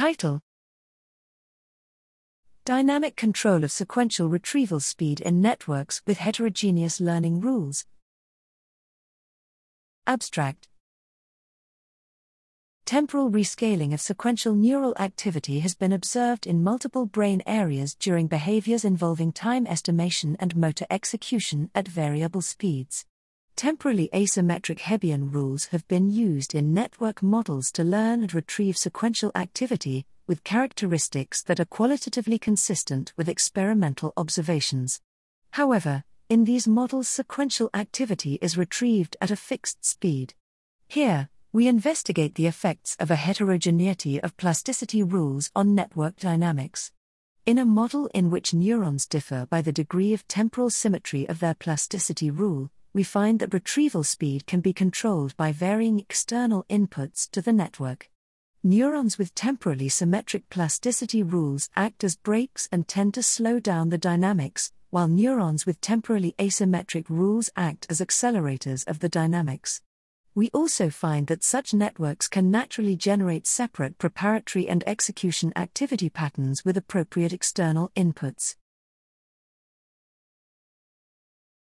Title Dynamic control of sequential retrieval speed in networks with heterogeneous learning rules. Abstract Temporal rescaling of sequential neural activity has been observed in multiple brain areas during behaviors involving time estimation and motor execution at variable speeds. Temporally asymmetric Hebbian rules have been used in network models to learn and retrieve sequential activity, with characteristics that are qualitatively consistent with experimental observations. However, in these models, sequential activity is retrieved at a fixed speed. Here, we investigate the effects of a heterogeneity of plasticity rules on network dynamics. In a model in which neurons differ by the degree of temporal symmetry of their plasticity rule, we find that retrieval speed can be controlled by varying external inputs to the network. Neurons with temporally symmetric plasticity rules act as brakes and tend to slow down the dynamics, while neurons with temporally asymmetric rules act as accelerators of the dynamics. We also find that such networks can naturally generate separate preparatory and execution activity patterns with appropriate external inputs.